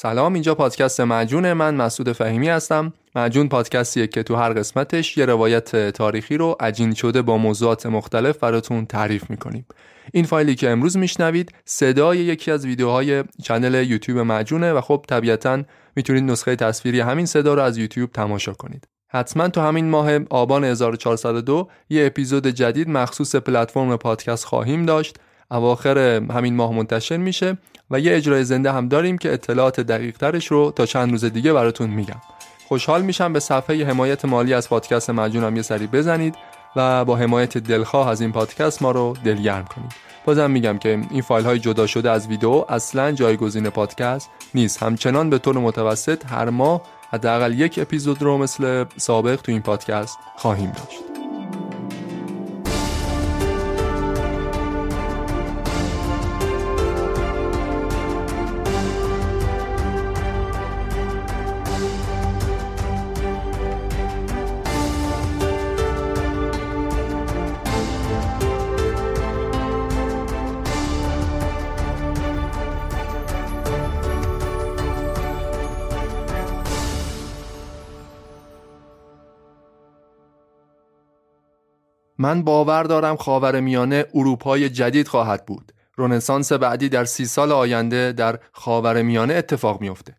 سلام اینجا پادکست معجون من مسعود فهیمی هستم. معجون پادکستیه که تو هر قسمتش یه روایت تاریخی رو عجین شده با موضوعات مختلف براتون تعریف می‌کنیم. این فایلی که امروز میشنوید صدای یکی از ویدیوهای چنل یوتیوب معجونه و خب طبیعتا می‌تونید نسخه تصویری همین صدا رو از یوتیوب تماشا کنید. حتما تو همین ماه آبان 1402 یه اپیزود جدید مخصوص پلتفرم پادکست خواهیم داشت. اواخر همین ماه منتشر میشه و یه اجرای زنده هم داریم که اطلاعات دقیق ترش رو تا چند روز دیگه براتون میگم. خوشحال میشم به صفحه حمایت مالی از پادکست مجونم یه سری بزنید و با حمایت دلخواه از این پادکست ما رو دلگرم کنید. بازم میگم که این فایل های جدا شده از ویدیو اصلا جایگزین پادکست نیست. همچنان به طور متوسط هر ماه حداقل یک اپیزود رو مثل سابق تو این پادکست خواهیم داشت. من باور دارم خاور میانه اروپای جدید خواهد بود. رونسانس بعدی در سی سال آینده در خاور میانه اتفاق میافته.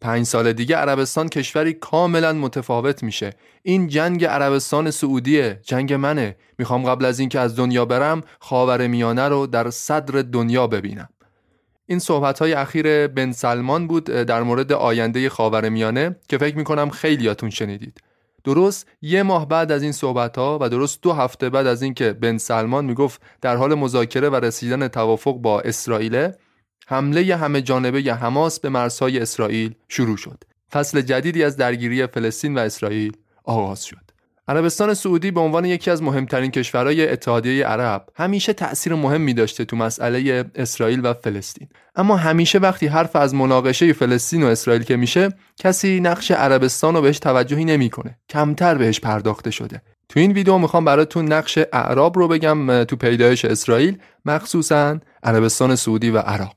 پنج سال دیگه عربستان کشوری کاملا متفاوت میشه. این جنگ عربستان سعودیه، جنگ منه. می‌خوام قبل از اینکه از دنیا برم خاور میانه رو در صدر دنیا ببینم. این صحبت های اخیر بن سلمان بود در مورد آینده خاور میانه که فکر می‌کنم خیلیاتون شنیدید. درست یه ماه بعد از این صحبت ها و درست دو هفته بعد از اینکه بن سلمان می‌گفت در حال مذاکره و رسیدن توافق با اسرائیل حمله همه جانبه حماس به مرزهای اسرائیل شروع شد. فصل جدیدی از درگیری فلسطین و اسرائیل آغاز شد. عربستان سعودی به عنوان یکی از مهمترین کشورهای اتحادیه عرب همیشه تأثیر مهمی داشته تو مسئله اسرائیل و فلسطین. اما همیشه وقتی حرف از مناقشه فلسطین و اسرائیل که میشه کسی نقش عربستان رو بهش توجهی نمی‌کنه. کمتر بهش پرداخته شده. تو این ویدیو می‌خوام براتون نقش اعراب رو بگم تو پیدایش اسرائیل مخصوصا عربستان سعودی و عراق.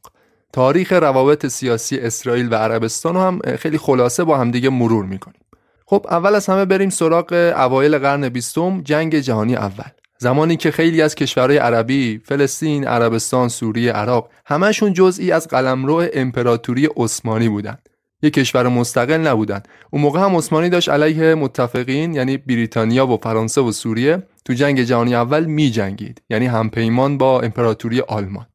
تاریخ روابط سیاسی اسرائیل و عربستان رو هم خیلی خلاصه با همدیگه مرور می‌کنیم. خب اول از همه بریم سراغ اوایل قرن بیستم جنگ جهانی اول زمانی که خیلی از کشورهای عربی فلسطین، عربستان، سوریه، عراق همشون جزئی از قلمرو امپراتوری عثمانی بودند. یک کشور مستقل نبودند. اون موقع هم عثمانی داشت علیه متفقین یعنی بریتانیا و فرانسه و سوریه تو جنگ جهانی اول می جنگید یعنی همپیمان با امپراتوری آلمان.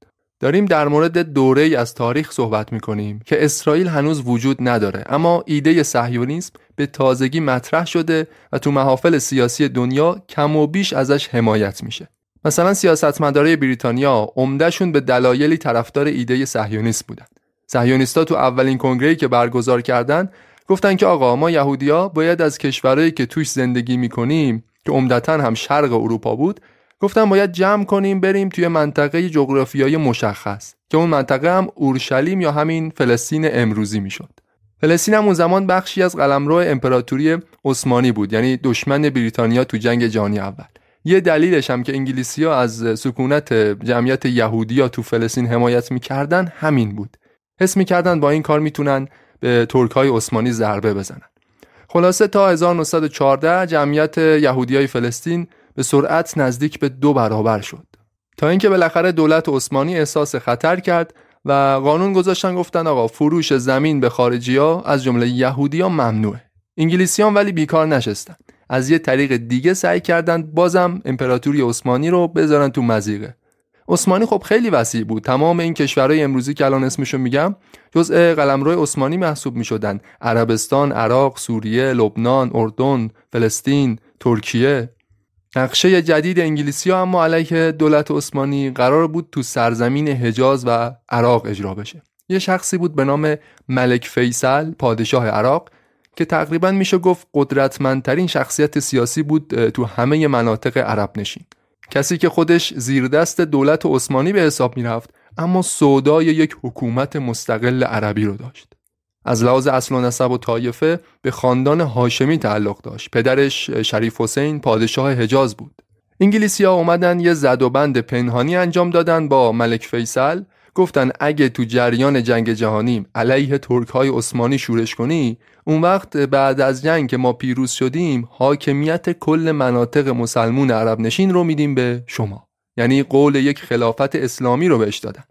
داریم در مورد دوره از تاریخ صحبت می کنیم که اسرائیل هنوز وجود نداره اما ایده صهیونیسم به تازگی مطرح شده و تو محافل سیاسی دنیا کم و بیش ازش حمایت میشه. مثلا سیاستمدارای بریتانیا عمدهشون به دلایلی طرفدار ایده صهیونیسم بودن. صهیونیستا تو اولین کنگره‌ای که برگزار کردن گفتن که آقا ما یهودیا باید از کشورهایی که توش زندگی می‌کنیم که عمدتا هم شرق اروپا بود گفتن باید جمع کنیم بریم توی منطقه جغرافیایی مشخص که اون منطقه هم اورشلیم یا همین فلسطین امروزی می‌شد. فلسطین هم اون زمان بخشی از قلمرو امپراتوری عثمانی بود یعنی دشمن بریتانیا تو جنگ جهانی اول. یه دلیلش هم که انگلیسی ها از سکونت جمعیت یهودیا تو فلسطین حمایت می‌کردن همین بود. حس می‌کردن با این کار می‌تونن به ترک های عثمانی ضربه بزنن. خلاصه تا 1914 جمعیت یهودی های فلسطین به سرعت نزدیک به دو برابر شد. تا اینکه بالاخره دولت عثمانی احساس خطر کرد و قانون گذاشتن گفتن آقا فروش زمین به خارجی ها از جمله یهودی ها ممنوعه. انگلیسیان ولی بیکار نشستن. از یه طریق دیگه سعی کردند بازم امپراتوری عثمانی رو بذارن تو مزیقه. عثمانی خب خیلی وسیع بود تمام این کشورهای امروزی که الان اسمشو میگم جزء قلمرو عثمانی محسوب می‌شدن عربستان عراق سوریه لبنان اردن فلسطین ترکیه نقشه جدید انگلیسی ها اما علیه دولت عثمانی قرار بود تو سرزمین حجاز و عراق اجرا بشه. یه شخصی بود به نام ملک فیصل پادشاه عراق که تقریبا میشه گفت قدرتمندترین شخصیت سیاسی بود تو همه مناطق عرب نشین. کسی که خودش زیر دست دولت عثمانی به حساب می‌رفت اما سودای یک حکومت مستقل عربی رو داشت. از لحاظ اصل و نسب و طایفه به خاندان هاشمی تعلق داشت. پدرش شریف حسین پادشاه حجاز بود. انگلیسی ها اومدن یه زد و بند پنهانی انجام دادن با ملک فیصل. گفتن اگه تو جریان جنگ جهانی علیه ترک های عثمانی شورش کنی اون وقت بعد از جنگ که ما پیروز شدیم حاکمیت کل مناطق مسلمون عرب نشین رو میدیم به شما. یعنی قول یک خلافت اسلامی رو بهش دادن.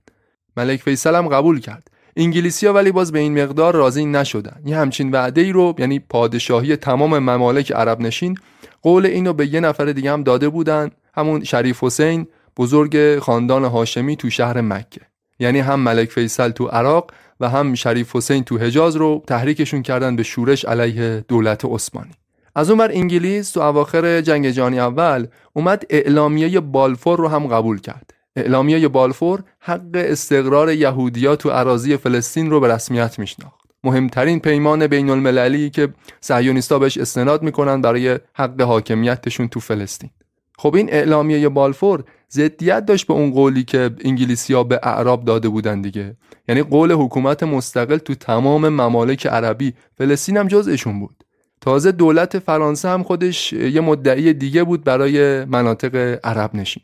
ملک فیصل هم قبول کرد. انگلیسی ها ولی باز به این مقدار راضی نشدن. یه همچین وعده ای رو یعنی پادشاهی تمام ممالک عرب نشین قول اینو به یه نفر دیگه هم داده بودن همون شریف حسین بزرگ خاندان هاشمی تو شهر مکه. یعنی هم ملک فیصل تو عراق و هم شریف حسین تو حجاز رو تحریکشون کردن به شورش علیه دولت عثمانی. از اون بر انگلیس تو اواخر جنگ جهانی اول اومد اعلامیه بالفور رو هم قبول کرد. اعلامیه بالفور حق استقرار یهودیا تو اراضی فلسطین رو به رسمیت میشناخت. مهمترین پیمان بین المللی که صهیونیستا بهش استناد می‌کنن برای حق حاکمیتشون تو فلسطین. خب این اعلامیه بالفور ضدیت داشت به اون قولی که انگلیسیا به اعراب داده بودن دیگه. یعنی قول حکومت مستقل تو تمام ممالک عربی فلسطین هم جزءشون بود. تازه دولت فرانسه هم خودش یه مدعی دیگه بود برای مناطق عرب نشین.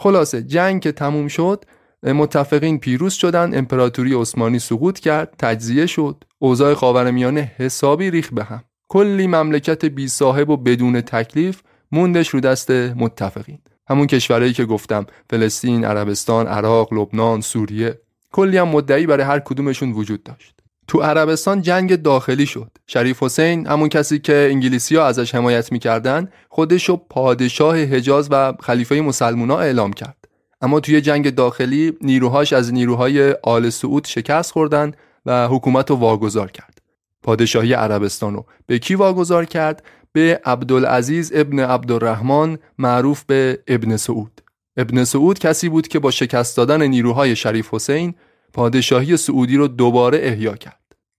خلاصه جنگ که تموم شد متفقین پیروز شدن امپراتوری عثمانی سقوط کرد تجزیه شد. اوضاع خاورمیانه حسابی ریخ به هم. کلی مملکت بی صاحب و بدون تکلیف موندش رو دست متفقین. همون کشورهایی که گفتم فلسطین، عربستان، عراق، لبنان، سوریه. کلی هم مدعی برای هر کدومشون وجود داشت. تو عربستان جنگ داخلی شد. شریف حسین همون کسی که انگلیسی ها ازش حمایت می‌کردن خودشو پادشاه حجاز و خلیفه مسلمونا اعلام کرد. اما توی جنگ داخلی نیروهاش از نیروهای آل سعود شکست خوردن و حکومت رو واگذار کرد. پادشاهی عربستان رو به کی واگذار کرد؟ به عبدالعزیز ابن عبدالرحمن معروف به ابن سعود. ابن سعود کسی بود که با شکست دادن نیروهای شریف حسین پادشاهی سعودی رو دوباره احیا کرد.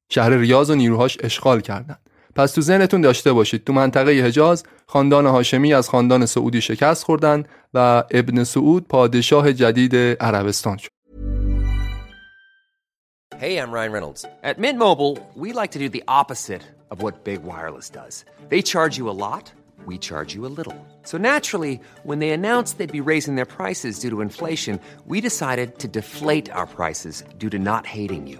شهر ریاض و نیروهاش اشغال کردند پس تو ذهنتون داشته باشید تو منطقه حجاز خاندان هاشمی از خاندان سعودی شکست خوردن و ابن سعود پادشاه جدید عربستان شد Hey, I'm Ryan Reynolds. At Mint Mobile, we like to do the opposite of what Big Wireless does. They charge you a lot, we charge you a little. So naturally, when they announced they'd be raising their prices due to inflation, we decided to deflate our prices due to not hating you.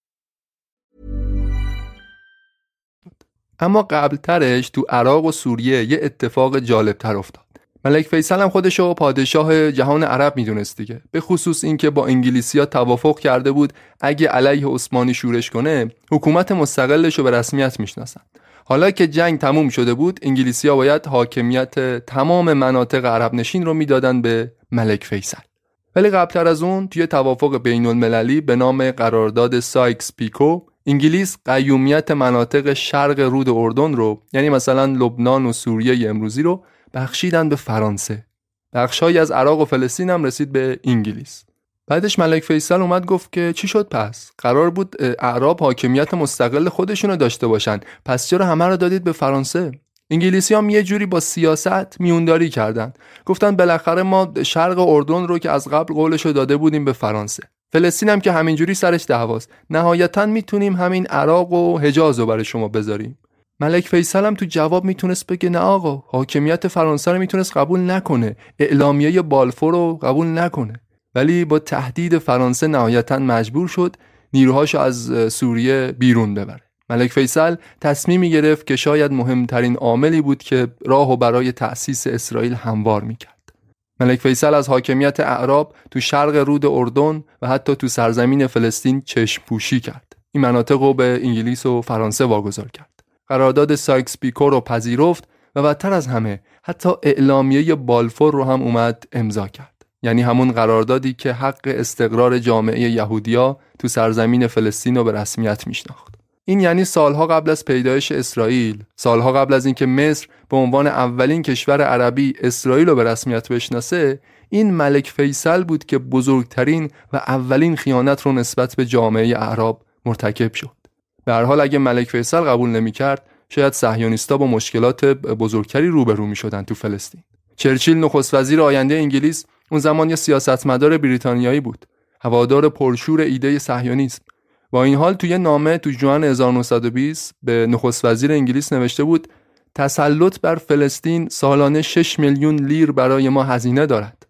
اما قبلترش تو عراق و سوریه یه اتفاق جالبتر افتاد. ملک فیصل هم خودشو پادشاه جهان عرب می‌دونست دیگه. به خصوص اینکه با انگلیسیا توافق کرده بود اگه علیه عثمانی شورش کنه حکومت مستقلش رو به رسمیت می‌شناسن. حالا که جنگ تموم شده بود انگلیسیا باید حاکمیت تمام مناطق عرب نشین رو می‌دادن به ملک فیصل. ولی قبلتر از اون توی توافق بین المللی به نام قرارداد سایکس پیکو انگلیس قیومیت مناطق شرق رود اردن رو یعنی مثلا لبنان و سوریه امروزی رو بخشیدن به فرانسه. بخشهایی از عراق و فلسطین هم رسید به انگلیس. بعدش ملک فیصل اومد گفت که چی شد پس؟ قرار بود اعراب حاکمیت مستقل خودشونو داشته باشن. پس چرا همه رو دادید به فرانسه؟ انگلیسی هم یه جوری با سیاست میونداری کردن. گفتن بالاخره ما شرق اردن رو که از قبل قولشو داده بودیم به فرانسه. فلسطین هم که همینجوری سرش دعواست نهایتا می‌تونیم همین عراق و حجاز رو برای شما بذاریم. ملک فیصل هم تو جواب می‌تونست بگه نه آقا حاکمیت فرانسه رو می‌تونست قبول نکنه. اعلامیه بالفور رو قبول نکنه. ولی با تهدید فرانسه نهایتا مجبور شد نیروهاشو از سوریه بیرون ببره. ملک فیصل تصمیمی گرفت که شاید مهمترین عاملی بود که راه و برای تأسیس اسرائیل هموار می‌کرد. ملک فیصل از حاکمیت اعراب تو شرق رود اردن و حتی تو سرزمین فلسطین چشم پوشی کرد. این مناطق رو به انگلیس و فرانسه واگذار کرد. قرارداد سایکس پیکو رو پذیرفت و بدتر از همه حتی اعلامیه بالفور رو هم اومد امضا کرد. یعنی همون قراردادی که حق استقرار جامعه یهودیا تو سرزمین فلسطین رو به رسمیت میشناخت. این یعنی سالها قبل از پیدایش اسرائیل. سالها قبل از اینکه مصر به عنوان اولین کشور عربی اسرائیل رو به رسمیت بشناسه این ملک فیصل بود که بزرگترین و اولین خیانت رو نسبت به جامعه اعراب مرتکب شد. به هر حال اگه ملک فیصل قبول نمی‌کرد شاید صهیونیستا با مشکلات بزرگتری روبرو می شدن تو فلسطین. چرچیل نخست وزیر آینده انگلیس اون زمان یه سیاستمدار بریتانیایی بود. هوادار پرشور ایده صهیونیسم. با این حال توی نامه تو جوان 1920 به نخست وزیر انگلیس نوشته بود تسلط بر فلسطین سالانه 6 میلیون لیر برای ما هزینه دارد.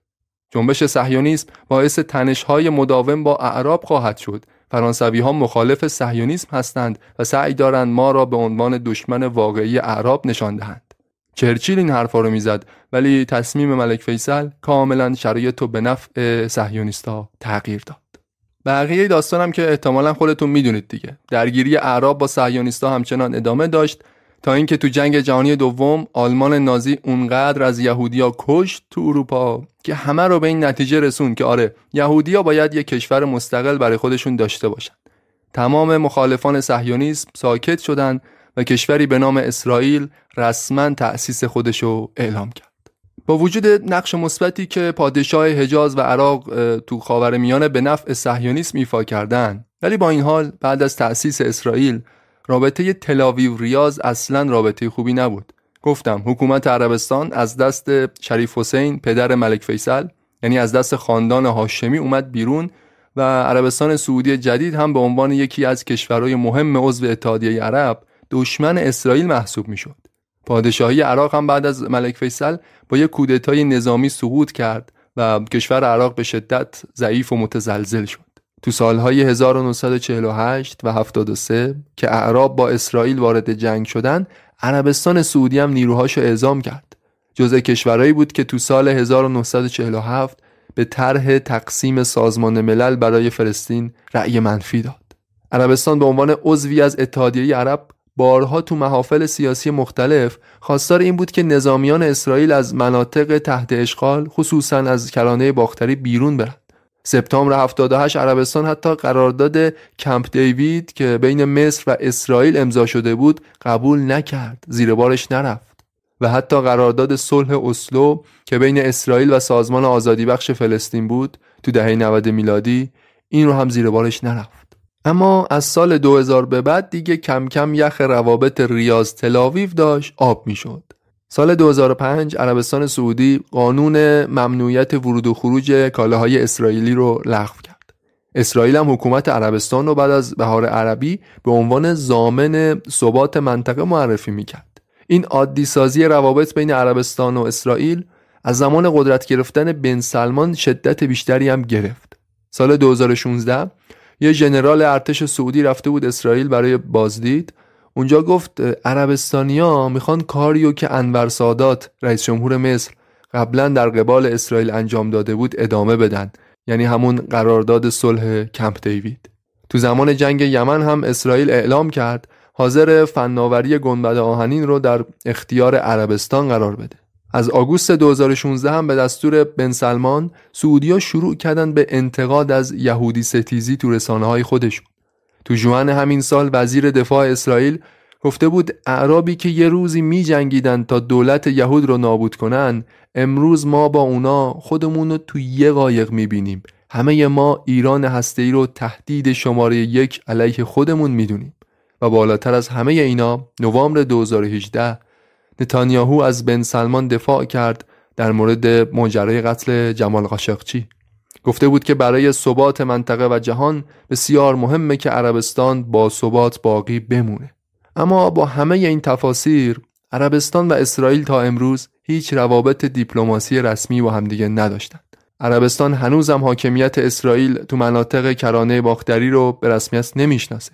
جنبش صهیونیسم باعث تنش‌های مداوم با اعراب خواهد شد. فرانسوی ها مخالف صهیونیسم هستند و سعی دارند ما را به عنوان دشمن واقعی اعراب نشان دهند. چرچیل این حرفا رو می‌زد ولی تصمیم ملک فیصل کاملا شرایط رو به نفع صهیونیستها تغییر داد. بقیه داستانم که احتمالا خودتون می‌دونید دیگه. درگیری اعراب با صهیونیستها همچنان ادامه داشت تا اینکه تو جنگ جهانی دوم آلمان نازی اونقدر از یهودیا کشت تو اروپا که همه رو به این نتیجه رسون که آره یهودیا باید یک کشور مستقل برای خودشون داشته باشن. تمام مخالفان صهیونیسم ساکت شدن و کشوری به نام اسرائیل رسما تأسیس خودشو اعلام کرد. با وجود نقش مثبتی که پادشاه حجاز و عراق تو خاورمیانه به نفع صهیونیسم ایفا کردند ولی با این حال بعد از تأسیس اسرائیل رابطه تلاویو ریاض اصلا رابطه خوبی نبود گفتم حکومت عربستان از دست شریف حسین پدر ملک فیصل یعنی از دست خاندان هاشمی اومد بیرون و عربستان سعودی جدید هم به عنوان یکی از کشورهای مهم عضو اتحادیه عرب دشمن اسرائیل محسوب می‌شد. پادشاهی عراق هم بعد از ملک فیصل با یک کودتای نظامی سقوط کرد و کشور عراق به شدت ضعیف و متزلزل شد. تو سالهای 1948 و 73 که اعراب با اسرائیل وارد جنگ شدن عربستان سعودی هم نیروهاشو اعزام کرد جزء کشورهایی بود که تو سال 1947 به طرح تقسیم سازمان ملل برای فلسطین رأی منفی داد عربستان به عنوان عضوی از اتحادیه عرب بارها تو محافل سیاسی مختلف خواستار این بود که نظامیان اسرائیل از مناطق تحت اشغال خصوصا از کرانه باختری بیرون برن سپتامبر 78 عربستان حتی قرارداد کمپ دیوید که بین مصر و اسرائیل امضا شده بود قبول نکرد زیر بارش نرفت. و حتی قرارداد صلح اسلو که بین اسرائیل و سازمان آزادی بخش فلسطین بود تو دهه 90 میلادی این رو هم زیر بارش نرفت. اما از سال 2000 به بعد دیگه کم کم یخ روابط ریاض تلاویو داشت آب می‌شد سال 2005 عربستان سعودی قانون ممنوعیت ورود و خروج کالاهای اسرائیلی رو لغو کرد. اسرائیل هم حکومت عربستان رو بعد از بهار عربی به عنوان زامن ثبات منطقه معرفی می‌کرد. این عادی سازی روابط بین عربستان و اسرائیل از زمان قدرت گرفتن بن سلمان شدت بیشتری هم گرفت. سال 2016 یه ژنرال ارتش سعودی رفته بود اسرائیل برای بازدید. اونجا گفت عربستانیا می‌خوان کاریو که انور سادات رئیس جمهور مصر قبلا در قبال اسرائیل انجام داده بود ادامه بدن. یعنی همون قرارداد صلح کمپ دیوید. تو زمان جنگ یمن هم اسرائیل اعلام کرد حاضر فناوری گنبد آهنین رو در اختیار عربستان قرار بده. از آگوست 2016 هم به دستور بن سلمان سعودیا شروع کردن به انتقاد از یهودی ستیزی تو رسانه های خودشون. تو جوان همین سال وزیر دفاع اسرائیل گفته بود اعرابی که یه روزی می جنگیدن تا دولت یهود رو نابود کنن امروز ما با اونا خودمون رو تو یه قایق می بینیم همه ما ایران هسته‌ای رو تهدید شماره یک علیه خودمون می‌دونیم. و بالاتر از همه اینا نوامبر 2018 نتانیاهو از بن سلمان دفاع کرد در مورد ماجرای قتل جمال قاشقچی. گفته بود که برای ثبات منطقه و جهان بسیار مهمه که عربستان با ثبات باقی بمونه. اما با همه این تفاسیر عربستان و اسرائیل تا امروز هیچ روابط دیپلماسی رسمی با همدیگه نداشتند. عربستان هنوزم حاکمیت اسرائیل تو مناطق کرانه باختری رو به رسمیت نمی‌شناسه.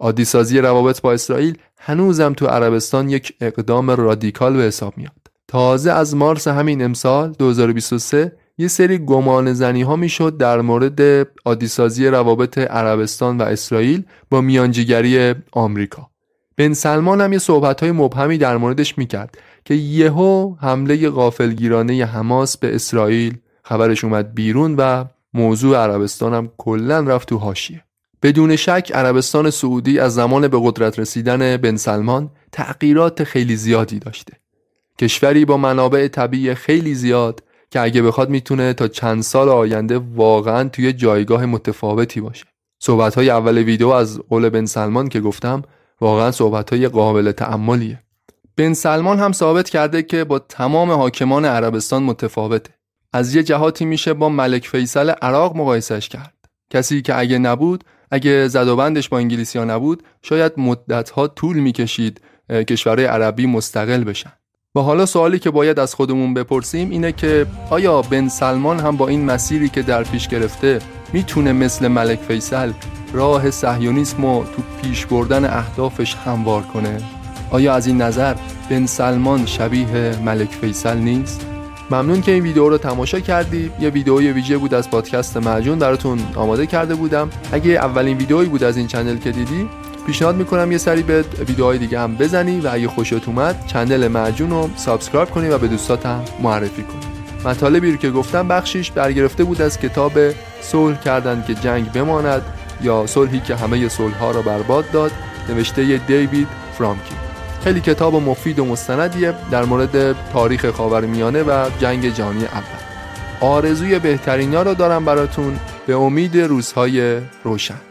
عادی سازی روابط با اسرائیل هنوزم تو عربستان یک اقدام رادیکال به حساب میاد. تازه از مارس همین امسال 2023 یه سری گمان زنی ها می‌شد در مورد عادی روابط عربستان و اسرائیل با میانجیگری آمریکا. بن سلمان هم یه صحبت های مبهمی در موردش می‌کرد که یهو حمله غافلگیرانه حماس به اسرائیل خبرش اومد بیرون و موضوع عربستان هم کلا رفت تو حاشیه. بدون شک عربستان سعودی از زمان به قدرت رسیدن بن سلمان تغییرات خیلی زیادی داشته. کشوری با منابع طبیعی خیلی زیاد که اگه بخواد می‌تونه تا چند سال آینده واقعا توی جایگاه متفاوتی باشه. صحبت های اول ویدیو از قول بن سلمان که گفتم واقعا صحبت های قابل تعملیه بن سلمان هم ثابت کرده که با تمام حاکمان عربستان متفاوته. از یه جهاتی میشه با ملک فیصل عراق مقایسش کرد. کسی که اگه نبود اگه زد و بندش با انگلیسی ها نبود شاید مدتها طول می‌کشید کشورهای عربی مستقل بشن و حالا سوالی که باید از خودمون بپرسیم اینه که آیا بن سلمان هم با این مسیری که در پیش گرفته می‌تونه مثل ملک فیصل راه صهیونیسم و تو پیش بردن اهدافش هموار کنه؟ آیا از این نظر بن سلمان شبیه ملک فیصل نیست؟ ممنون که این ویدیو رو تماشا کردی. یه ویدیوی ویژه بود از پادکست معجون براتون آماده کرده بودم. اگه اولین ویدیویی بود از این channel که دیدی پیشنهاد می‌کنم یه سری به ویدیوهای دیگه هم بزنی و اگه خوشت اومد channel معجون رو subscribe کنی و به دوستات معرفی کنی. مطالبی رو که گفتم بخشیش برگرفته بود از کتاب صلح کردن که جنگ بماند یا صلحی که همه صلح ها را برباد داد نوشته دیوید فرامکی خیلی کتاب و مفید و مستندیه در مورد تاریخ خاورمیانه و جنگ جهانی اول. آرزوی بهترین ها رو دارم براتون. به امید روزهای روشن.